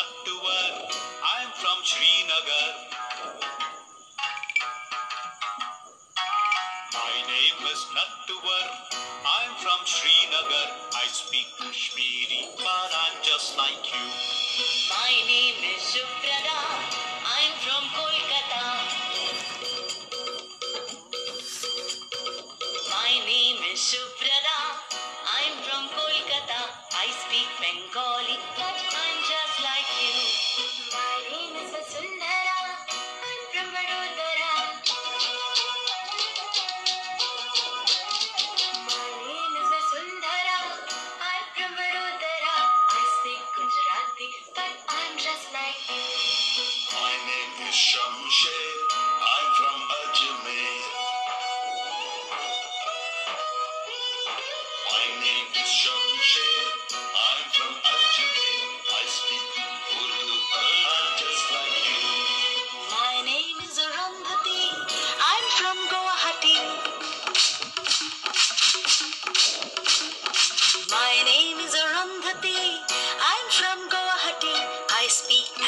not to. I'm from Srinagar. My name is not. I'm from Srinagar. I speak Kashmiri, but I'm just like you. My name is Suprada.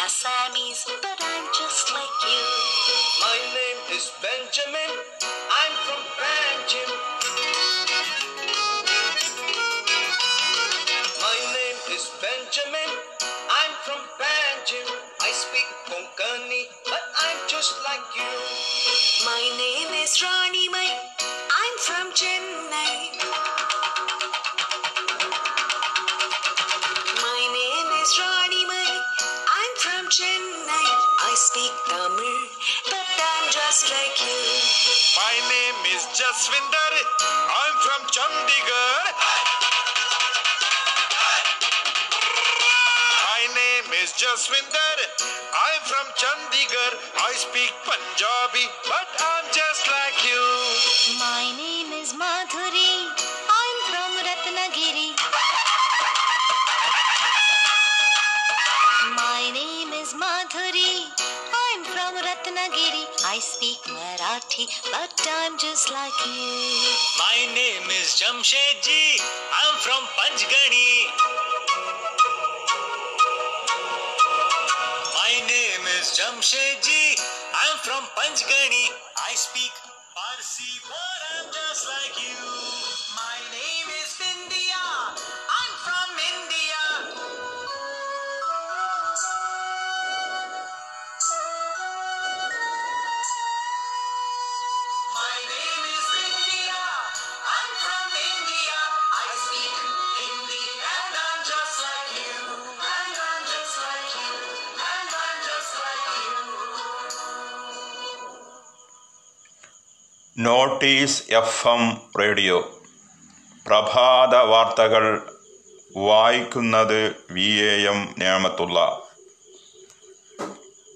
Assamese, but I'm just like you. My name is Benjamin. I'm from Panjim. My name is Benjamin. I'm from Panjim. I speak Konkani, but I'm just like you. My name is Rani My name is Jaswinder. I'm from Chandigarh. My name is Jaswinder. I'm from Chandigarh. I speak Punjabi, but I'm just like you. My name is Madhuri. I speak Marathi, but I'm just like you. My name is Jamshedji. I'm from Panchgani. My name is Jamshedji. I'm from Panchgani. I speak Parsi, but I'm just like you. Notice F M radio. പ്രഭാത വാർത്തകൾ വായിക്കുന്നത് V A M നേമത്തുള്ള.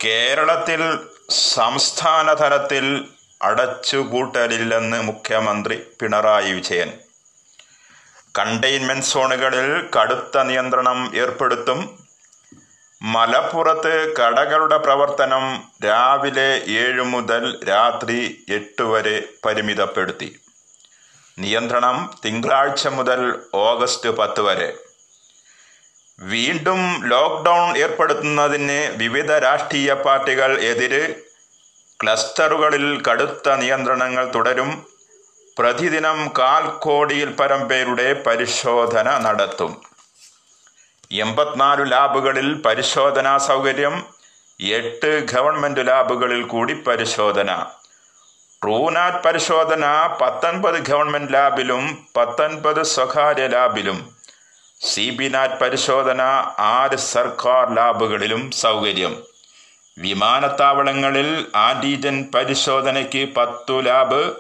കേരളത്തിൽ സംസ്ഥാന തലത്തിൽ അടച്ചുപൂട്ടലില്ലെന്ന് മുഖ്യമന്ത്രി Pinarayi Vijayan. Containment സോണുകളിൽ കടുത്ത നിയന്ത്രണം ഏർപ്പെടുത്തും മലപ്പുറത്ത് കടകളുടെ പ്രവർത്തനം രാവിലെ ഏഴ് മുതൽ രാത്രി എട്ട് വരെ പരിമിതപ്പെടുത്തി. നിയന്ത്രണം തിങ്കളാഴ്ച മുതൽ ഓഗസ്റ്റ് പത്ത് വരെ. വീണ്ടും ലോക്ക്ഡൗൺ ഏർപ്പെടുത്തുന്നതിന് വിവിധ രാഷ്ട്രീയ പാർട്ടികൾ എതിര് ക്ലസ്റ്ററുകളിൽ കടുത്ത നിയന്ത്രണങ്ങൾ തുടരും. പ്രതിദിനം കാൽ കോടിയിൽ പരം പേരുടെ പരിശോധന നടത്തും. എൺപത്തിനാല് ലാബുകളിൽ പരിശോധനാ സൗകര്യം എട്ട് ഗവൺമെന്റ് ലാബുകളിൽ കൂടി പരിശോധന. ട്രൂനാറ്റ് പരിശോധന പത്തൊൻപത് ഗവൺമെന്റ് ലാബിലും പത്തൊൻപത് സ്വകാര്യ ലാബിലും. സി ബി നാറ്റ് പരിശോധന ആറ് സർക്കാർ ലാബുകളിലും സൗകര്യം. വിമാനത്താവളങ്ങളിൽ ആന്റിജൻ പരിശോധനയ്ക്ക് പത്തു ലാബ്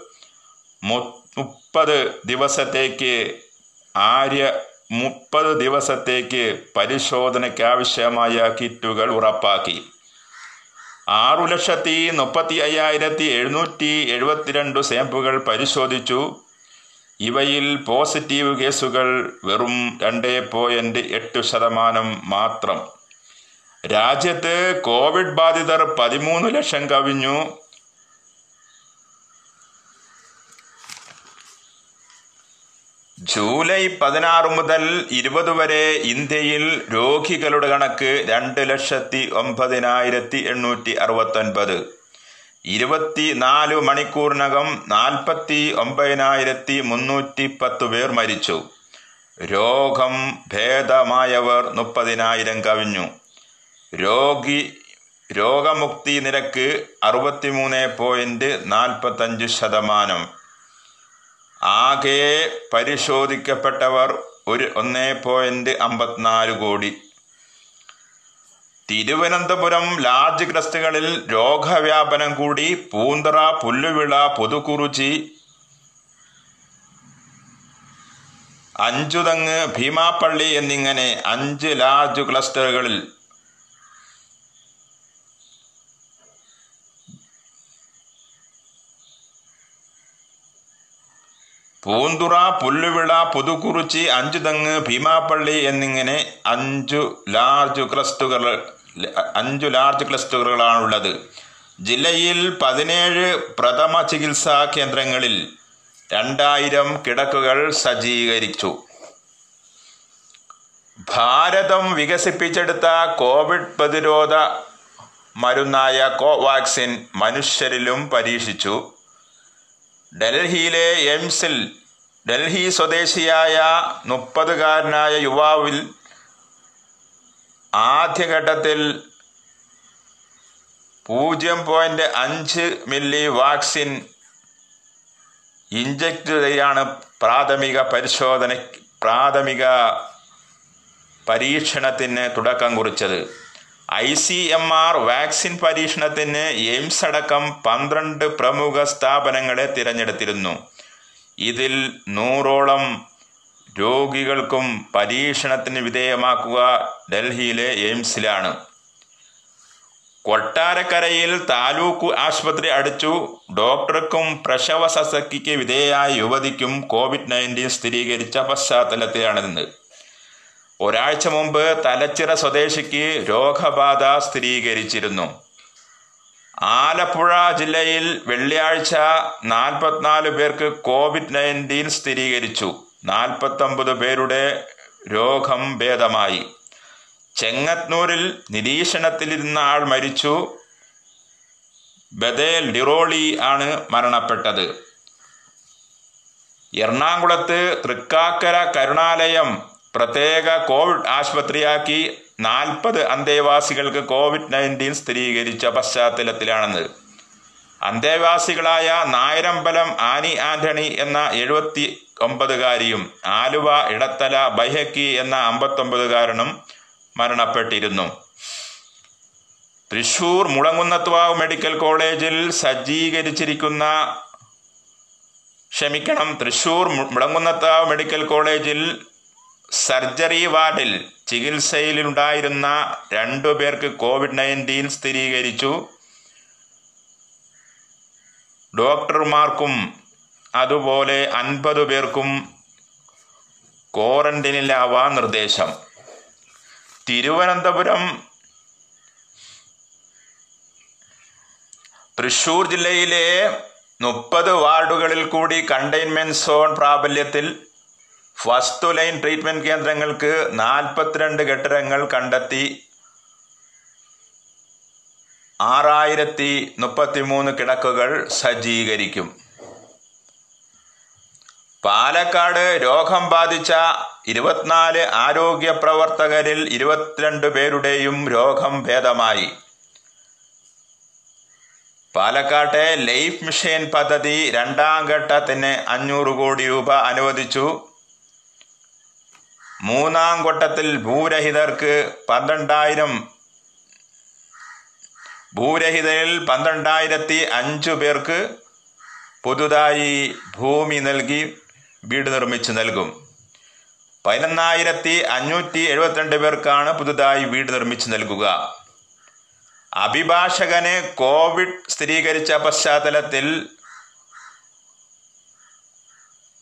മുപ്പത് ദിവസത്തേക്ക് ആര്യ മുപ്പത് ദിവസത്തേക്ക് പരിശോധനയ്ക്ക് ആവശ്യമായ കിറ്റുകൾ ഉറപ്പാക്കി. ആറു ലക്ഷത്തി മുപ്പത്തി അയ്യായിരത്തി എഴുന്നൂറ്റി എഴുപത്തിരണ്ട് സാമ്പിളുകൾ പരിശോധിച്ചു. ഇവയിൽ പോസിറ്റീവ് കേസുകൾ വെറും രണ്ട് പോയിന്റ് എട്ട് ശതമാനം മാത്രം. രാജ്യത്ത് കോവിഡ് ബാധിതർ പതിമൂന്ന് ലക്ഷം കവിഞ്ഞു. ജൂലൈ പതിനാറ് മുതൽ ഇരുപത് വരെ ഇന്ത്യയിൽ രോഗികളുടെ കണക്ക് രണ്ട് ലക്ഷത്തി ഒമ്പതിനായിരത്തി എണ്ണൂറ്റി അറുപത്തൊൻപത്. ഇരുപത്തിനാല് മണിക്കൂറിനകം നാൽപ്പത്തി ഒമ്പതിനായിരത്തി മുന്നൂറ്റി പത്ത് പേർ മരിച്ചു. രോഗം ഭേദമായവർ മുപ്പതിനായിരം കവിഞ്ഞു. രോഗി രോഗമുക്തി നിരക്ക് അറുപത്തിമൂന്ന് പോയിന്റ് നാൽപ്പത്തഞ്ച് ശതമാനം. ആകെ പരിശോധിക്കപ്പെട്ടവർ ഒരു ഒന്നേ പോയിന്റ് അമ്പത്തിനാല് കോടി. തിരുവനന്തപുരം ലാർജ് ക്ലസ്റ്ററുകളിൽ രോഗവ്യാപനം കൂടി പൂന്തറ പുല്ലുവിള പുതുക്കുറിച്ചി അഞ്ചുതങ്ങ് ഭീമാപ്പള്ളി എന്നിങ്ങനെ അഞ്ച് ലാർജ് ക്ലസ്റ്ററുകളിൽ പൂന്തുറ പുല്ലുവിള പുതുക്കുറിച്ചി അഞ്ചുതങ്ങ് ഭീമാപ്പള്ളി എന്നിങ്ങനെ അഞ്ചു ലാർജ് ക്ലസ്റ്ററുകൾ അഞ്ചു ലാർജ് ക്ലസ്റ്ററുകളാണുള്ളത് ജില്ലയിൽ പതിനേഴ് പ്രഥമ ചികിത്സാ കേന്ദ്രങ്ങളിൽ രണ്ടായിരം കിടക്കുകൾ സജ്ജീകരിച്ചു. ഭാരതം വികസിപ്പിച്ചെടുത്ത കോവിഡ് പ്രതിരോധ മരുന്നായ കോവാക്സിൻ മനുഷ്യരിലും പരീക്ഷിച്ചു. ഡൽഹിയിലെ എയിംസിൽ ഡൽഹി സ്വദേശിയായ മുപ്പതുകാരനായ യുവാവിൽ ആദ്യഘട്ടത്തിൽ പൂജ്യം പോയിന്റ് അഞ്ച് മില്ലി വാക്സിൻ ഇഞ്ചക്ട് ചെയ്യാണ് പ്രാഥമിക പരിശോധന പ്രാഥമിക പരീക്ഷണത്തിന് തുടക്കം കുറിച്ചത്. I C M R vaccine പരീക്ഷണത്തിന് എയിംസ് അടക്കം പന്ത്രണ്ട് പ്രമുഖ സ്ഥാപനങ്ങളെ തിരഞ്ഞെടുത്തിരുന്നു. ഇതിൽ നൂറോളം രോഗികൾക്കും പരീക്ഷണത്തിന് വിധേയമാക്കുക ഡൽഹിയിലെ എയിംസിലാണ്. കൊട്ടാരക്കരയിൽ താലൂക്ക് ആശുപത്രി അടിച്ചു. ഡോക്ടർക്കും പ്രസവ ശസ്ത്രക്രിയയ്ക്ക് വിധേയയായ യുവതിക്കും കോവിഡ് നയന്റീൻ സ്ഥിരീകരിച്ച പശ്ചാത്തലത്തിലാണിത് ഒരാഴ്ച മുമ്പ് തലച്ചിറ സ്വദേശിക്ക് രോഗബാധ സ്ഥിരീകരിച്ചിരുന്നു. ആലപ്പുഴ ജില്ലയിൽ വെള്ളിയാഴ്ച നാൽപ്പത്തിനാല് പേർക്ക് കോവിഡ് നയന്റീൻ സ്ഥിരീകരിച്ചു. നാൽപ്പത്തൊമ്പത് പേരുടെ രോഗം ഭേദമായി. ചെങ്ങത്നൂരിൽ നിരീക്ഷണത്തിലിരുന്ന ആൾ മരിച്ചു. ബദേൽ ഡിറോളി ആണ് മരണപ്പെട്ടത്. എറണാകുളത്ത് തൃക്കാക്കര കരുണാലയം പ്രത്യേക കോവിഡ് ആശുപത്രിയാക്കി നാൽപ്പത് അന്തേവാസികൾക്ക് കോവിഡ് നയന്റീൻ സ്ഥിരീകരിച്ച പശ്ചാത്തലത്തിലാണെന്ന്. അന്തേവാസികളായ നായരമ്പലം ആനി ആന്റണി എന്ന എഴുപത്തി ഒമ്പതുകാരിയും ആലുവ ഇടത്തല ബൈഹക്കി എന്ന അമ്പത്തൊമ്പതുകാരനും മരണപ്പെട്ടിരുന്നു. തൃശൂർ മുളങ്കുന്നത്വാവ് മെഡിക്കൽ കോളേജിൽ സജ്ജീകരിച്ചിരിക്കുന്ന ക്ഷമിക്കണം തൃശൂർ മുളങ്കുന്നത്താവ് മെഡിക്കൽ കോളേജിൽ സർജറി വാർഡിൽ ചികിത്സയിലുണ്ടായിരുന്ന രണ്ടു പേർക്ക് കോവിഡ് നയന്റീൻ സ്ഥിരീകരിച്ചു. ഡോക്ടർമാർക്കും അതുപോലെ അൻപത് പേർക്കും ക്വാറന്റീനിലാവാ നിർദ്ദേശം. തിരുവനന്തപുരം തൃശൂർ ജില്ലയിലെ മുപ്പത് വാർഡുകളിൽ കൂടി കണ്ടെയ്ൻമെന്റ് സോൺ പ്രാബല്യത്തിൽ ഫസ്റ്റ് ലൈൻ ട്രീറ്റ്മെന്റ് കേന്ദ്രങ്ങൾക്ക് നാൽപ്പത്തിരണ്ട് കെട്ടിടങ്ങൾ കണ്ടെത്തി ആറായിരത്തി മുപ്പത്തിമൂന്ന് കിടക്കുകൾ സജ്ജീകരിക്കും. പാലക്കാട് രോഗം ബാധിച്ച ഇരുപത്തിനാല് ആരോഗ്യ പ്രവർത്തകരിൽ ഇരുപത്തിരണ്ട് പേരുടെയും രോഗം ഭേദമായി. പാലക്കാട്ടെ ലൈഫ് മിഷൻ പദ്ധതി രണ്ടാം ഘട്ടത്തിന് അഞ്ഞൂറ് കോടി രൂപ അനുവദിച്ചു. മൂന്നാം കൊട്ടത്തിൽ ഭൂരഹിതർക്ക് പന്ത്രണ്ടായിരം ഭൂരഹിതരിൽ പന്ത്രണ്ടായിരത്തി അഞ്ചു പേർക്ക് പുതുതായി ഭൂമി നൽകി വീട് നിർമ്മിച്ചു നൽകും. പതിനൊന്നായിരത്തി അഞ്ഞൂറ്റി എഴുപത്തിരണ്ട് പേർക്കാണ് പുതുതായി വീട് നിർമ്മിച്ചു നൽകുക. അഭിഭാഷകന് കോവിഡ് സ്ഥിരീകരിച്ച പശ്ചാത്തലത്തിൽ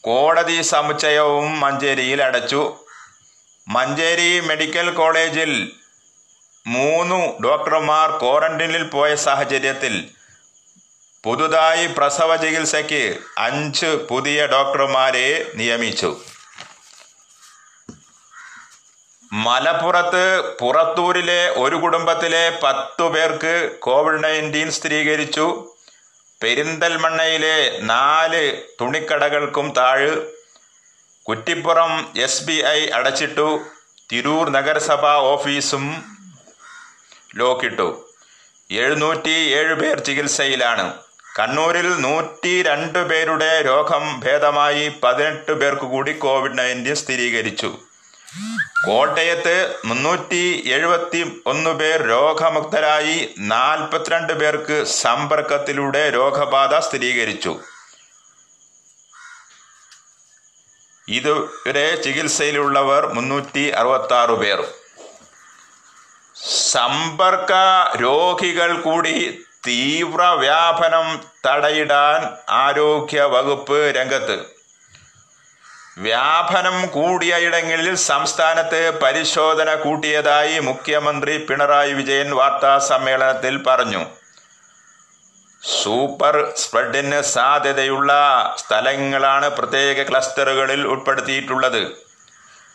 കോടതി സമുച്ചയവും മഞ്ചേരിയിൽ അടച്ചു. മഞ്ചേരി മെഡിക്കൽ കോളേജിൽ മൂന്നു ഡോക്ടർമാർ ക്വാറന്റീനിൽ പോയ സാഹചര്യത്തിൽ പുതുതായി പ്രസവ ചികിത്സയ്ക്ക് അഞ്ച് പുതിയ ഡോക്ടർമാരെ നിയമിച്ചു. മലപ്പുറത്ത് പുറത്തൂരിലെ ഒരു കുടുംബത്തിലെ പത്തു പേർക്ക് കോവിഡ് നയന്റീൻ സ്ഥിരീകരിച്ചു. പെരിന്തൽമണ്ണയിലെ നാല് തുണിക്കടകൾക്കും താഴ് കുറ്റിപ്പുറം എസ് ബി ഐ അടച്ചിട്ടു. തിരൂർ നഗരസഭ ഓഫീസും ലോക്കിട്ടു. എഴുന്നൂറ്റി ഏഴ് പേർ ചികിത്സയിലാണ്. കണ്ണൂരിൽ നൂറ്റി രണ്ട് പേരുടെ രോഗം ഭേദമായി പതിനെട്ട് പേർക്ക് കൂടി കോവിഡ് നയന്റീൻ സ്ഥിരീകരിച്ചു. കോട്ടയത്ത് മുന്നൂറ്റി എഴുപത്തി ഒന്ന് പേർ രോഗമുക്തരായി നാൽപ്പത്തിരണ്ട് പേർക്ക് സമ്പർക്കത്തിലൂടെ രോഗബാധ സ്ഥിരീകരിച്ചു. ഇതുവരെ ചികിത്സയിലുള്ളവർ മുന്നൂറ്റി അറുപത്തി ആറ് പേർ. സമ്പർക്ക രോഗികൾ കൂടി തീവ്ര വ്യാപനം തടയിടാൻ ആരോഗ്യ വകുപ്പ് രംഗത്ത്. വ്യാപനം കൂടിയ ഇടങ്ങളിൽ സംസ്ഥാനത്ത് പരിശോധന കൂട്ടിയതായി മുഖ്യമന്ത്രി പിണറായി വിജയൻ വാർത്താ സമ്മേളനത്തിൽ പറഞ്ഞു. സൂപ്പർ സ്പ്രെഡിന് സാധ്യതയുള്ള സ്ഥലങ്ങളാണ് പ്രത്യേക ക്ലസ്റ്ററുകളിൽ ഉൾപ്പെടുത്തിയിട്ടുള്ളത്.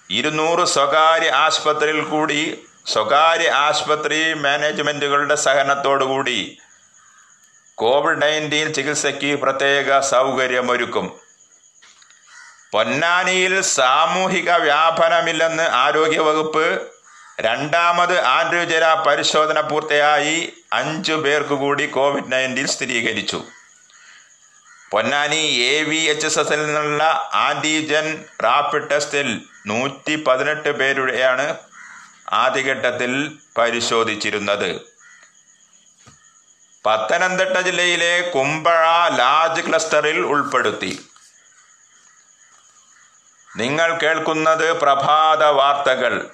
ഇരുന്നൂറ് സ്വകാര്യ ആശുപത്രിയിൽ കൂടി സ്വകാര്യ ആശുപത്രി മാനേജ്മെന്റുകളുടെ സഹകരണത്തോടുകൂടി കോവിഡ് നയന്റീൻ ചികിത്സയ്ക്ക് പ്രത്യേക സൗകര്യമൊരുക്കും. പൊന്നാനിയിൽ സാമൂഹിക വ്യാപനമില്ലെന്ന് ആരോഗ്യവകുപ്പ് രണ്ടാമത് ആൻഡ്രോജന പരിശോധന പൂർത്തിയായി അഞ്ചു പേർക്ക് കൂടി കോവിഡ് നയന്റീൻ സ്ഥിരീകരിച്ചു. Ponnani A V H S എസിൽ നിന്നുള്ള ആന്റിജൻ റാപ്പിഡ് ടെസ്റ്റിൽ നൂറ്റി പതിനെട്ട് പേരുടെയാണ് ആദ്യഘട്ടത്തിൽ പരിശോധിച്ചിരുന്നത്. പത്തനംതിട്ട ജില്ലയിലെ കുമ്പഴ ലാജ് ക്ലസ്റ്ററിൽ ഉൾപ്പെടുത്തി. നിങ്ങൾ കേൾക്കുന്നത് പ്രഭാത വാർത്തകൾ.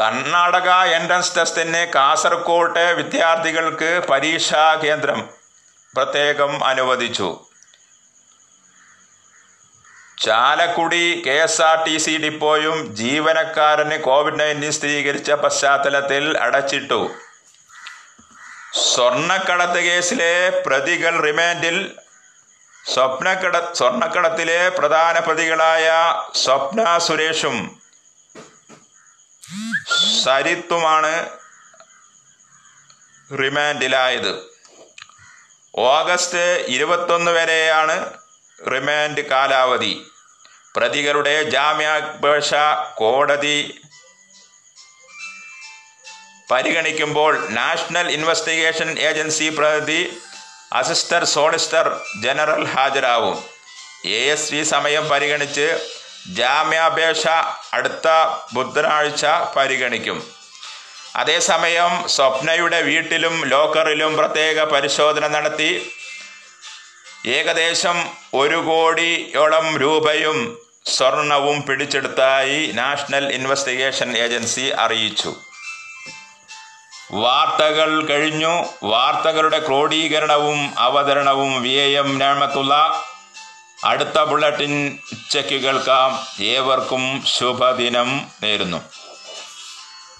കർണാടക എൻട്രൻസ് ടെസ്റ്റിന് കാസർകോട്ടെ വിദ്യാർത്ഥികൾക്ക് പരീക്ഷാ കേന്ദ്രം പ്രത്യേകം അനുവദിച്ചു. Chalakudy K S R T C ഡിപ്പോയും ജീവനക്കാരന് കോവിഡ് നയന്റീൻ സ്ഥിരീകരിച്ച പശ്ചാത്തലത്തിൽ അടച്ചിട്ടു. സ്വർണക്കടത്ത് കേസിലെ പ്രതികൾ റിമാൻഡിൽ. സ്വപ്നക്കട സ്വർണക്കടത്തിലെ പ്രധാന പ്രതികളായ സ്വപ്ന സുരേഷും സരിത്തുമാണ് റിമാൻഡിലായത്. ഓഗസ്റ്റ് ഇരുപത്തൊന്ന് വരെയാണ് റിമാൻഡ് കാലാവധി. പ്രതികളുടെ ജാമ്യാപേക്ഷ കോടതി പരിഗണിക്കുമ്പോൾ നാഷണൽ ഇൻവെസ്റ്റിഗേഷൻ ഏജൻസി പ്രതി അസിസ്റ്റർ സോളിസ്റ്റർ ജനറൽ ഹാജരാവും. എ എസ് സമയം പരിഗണിച്ച് ജാമ്യാപേക്ഷ അടുത്ത ബുധനാഴ്ച പരിഗണിക്കും. അതേസമയം സ്വപ്നയുടെ വീട്ടിലും ലോക്കറിലും പ്രത്യേക പരിശോധന നടത്തി. ഏകദേശം ഒരു കോടിയോളം രൂപയും സ്വർണവും പിടിച്ചെടുത്തായി നാഷണൽ ഇൻവെസ്റ്റിഗേഷൻ ഏജൻസി അറിയിച്ചു. വാർത്തകൾ കഴിഞ്ഞു. വാർത്തകളുടെ ക്രോഡീകരണവും അവതരണവും വി എം ഞാമത്തുള്ള അടുത്ത ബുള്ളറ്റിൻ ഉച്ചയ്ക്ക് കേൾക്കാം. ഏവർക്കും ശുഭദിനം നേരുന്നു.